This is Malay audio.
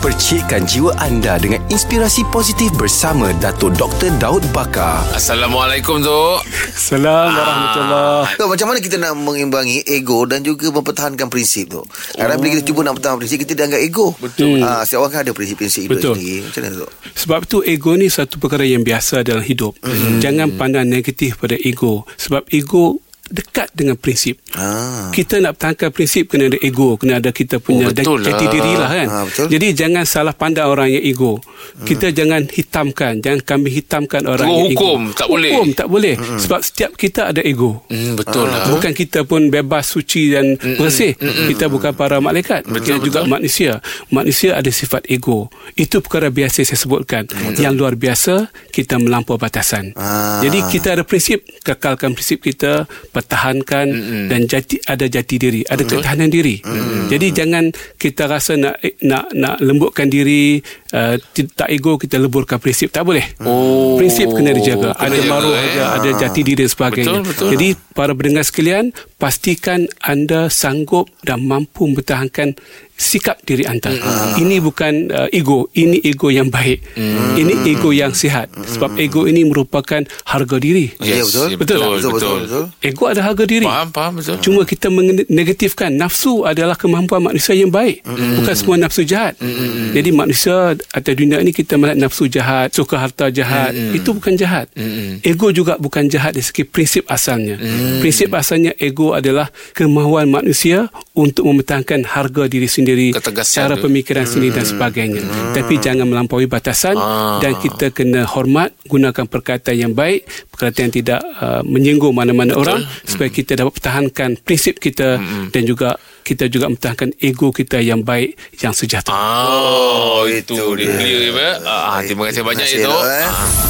Percikkan jiwa anda dengan inspirasi positif bersama Dato' Dr. Daud Bakar. Assalamualaikum tu. Salam warahmatullahi So, macam mana kita nak mengimbangi ego dan juga mempertahankan prinsip tu? Kadang bila kita cuba nak pertahankan prinsip, kita dianggap ego. Betul. Ha, setiap orang kan ada prinsip-prinsip hidup Betul. sendiri. Macam mana tu? Sebab tu ego ni satu perkara yang biasa dalam hidup. Hmm. Jangan pandang negatif pada ego. Sebab ego dekat dengan prinsip. Ah. Kita nak pertahankan prinsip kena ada ego, kena ada kita punya Oh, betul jati lah. diri lah kan. Ah, betul. Jadi jangan salah pandang orang yang ego. Kita jangan hitamkan, jangan kami hitamkan orang Terus yang hukum, ego. tak boleh. Hukum tak boleh. Sebab setiap kita ada ego. Hmm, betul lah. Bukan kita pun bebas, suci dan bersih. Kita bukan para malaikat. Betul, kita juga betul. manusia. Manusia ada sifat ego. Itu perkara biasa saya sebutkan. Yang luar biasa, kita melampau batasan. Ah. Jadi kita ada prinsip, kekalkan prinsip kita, pertahankan dan jati ada jati diri, ada ketahanan diri. Jadi jangan kita rasa nak nak nak lembutkan diri, uh, tak ego kita leburkan prinsip. Tak boleh. Oh, prinsip kena dijaga. kena ada jaga, maruh, eh. ada, ada jati diri dan sebagainya. Betul, betul. Jadi para pendengar sekalian, pastikan anda sanggup dan mampu mempertahankan sikap diri anda. Ini bukan uh, ego, ini ego yang baik. Ini ego yang sihat. Sebab ego ini merupakan harga diri. Ya, betul. ya, Betul tak? betul, Betul, betul, betul. Ego ada harga diri. Faham, faham betul. Cuma kita menegatifkan nafsu adalah kemampuan manusia yang baik. Bukan semua nafsu jahat. Jadi manusia atas dunia ini kita melihat nafsu jahat, suka harta jahat. Itu bukan jahat. Ego juga bukan jahat dari segi prinsip asalnya. Prinsip asalnya ego adalah kemahuan manusia untuk mempertahankan harga diri sendiri, Ketegasan cara pemikiran sendiri dan sebagainya. Tapi jangan melampaui batasan Ah. dan kita kena hormat, gunakan perkataan yang baik, perkataan yang tidak uh, menyinggung mana-mana orang supaya kita dapat pertahankan prinsip kita dan juga kita juga mempertahankan ego kita yang baik yang sejahtera. Oh, itu itu dia clear ya. Ah, terima kasih banyak Terima itu. kasih, Dok, eh.